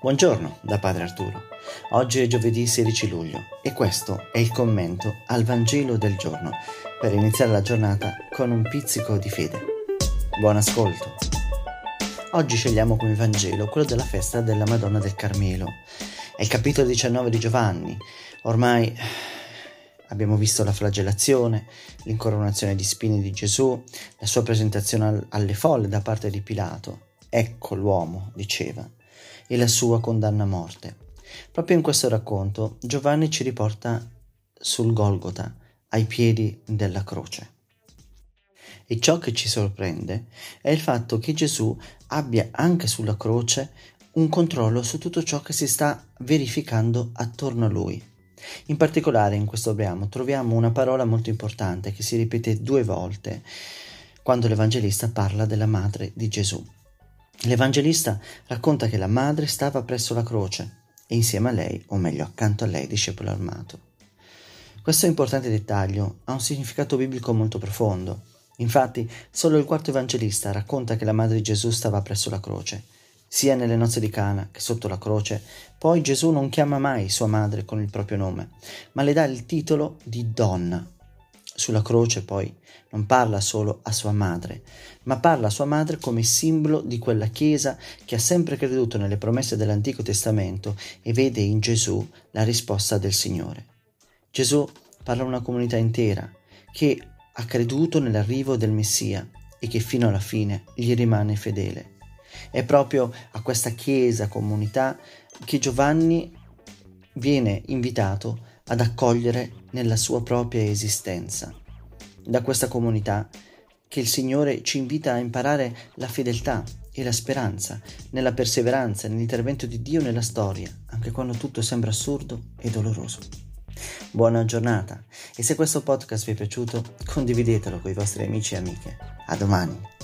Buongiorno da Padre Arturo. Oggi è giovedì 16 luglio e questo è il commento al Vangelo del giorno per iniziare la giornata con un pizzico di fede. Buon ascolto. Oggi scegliamo come Vangelo quello della festa della Madonna del Carmelo. È il capitolo 19 di Giovanni. Ormai abbiamo visto la flagellazione, l'incoronazione di spine di Gesù, la sua presentazione alle folle da parte di Pilato Ecco l'uomo, diceva, e la sua condanna a morte. Proprio in questo racconto Giovanni ci riporta sul Golgota, ai piedi della croce. E ciò che ci sorprende è il fatto che Gesù abbia anche sulla croce un controllo su tutto ciò che si sta verificando attorno a lui. In particolare in questo brano troviamo una parola molto importante che si ripete due volte quando l'Evangelista parla della madre di Gesù. L'Evangelista racconta che la madre stava presso la croce e insieme a lei, o meglio accanto a lei, discepolo armato. Questo importante dettaglio ha un significato biblico molto profondo. Infatti, solo il quarto evangelista racconta che la madre di Gesù stava presso la croce. Sia nelle nozze di Cana che sotto la croce, poi Gesù non chiama mai sua madre con il proprio nome, ma le dà il titolo di donna sulla croce poi non parla solo a sua madre, ma parla a sua madre come simbolo di quella Chiesa che ha sempre creduto nelle promesse dell'Antico Testamento e vede in Gesù la risposta del Signore. Gesù parla a una comunità intera che ha creduto nell'arrivo del Messia e che fino alla fine gli rimane fedele. È proprio a questa Chiesa, comunità, che Giovanni viene invitato ad accogliere nella sua propria esistenza. Da questa comunità che il Signore ci invita a imparare la fedeltà e la speranza nella perseveranza, nell'intervento di Dio nella storia, anche quando tutto sembra assurdo e doloroso. Buona giornata e se questo podcast vi è piaciuto condividetelo con i vostri amici e amiche. A domani!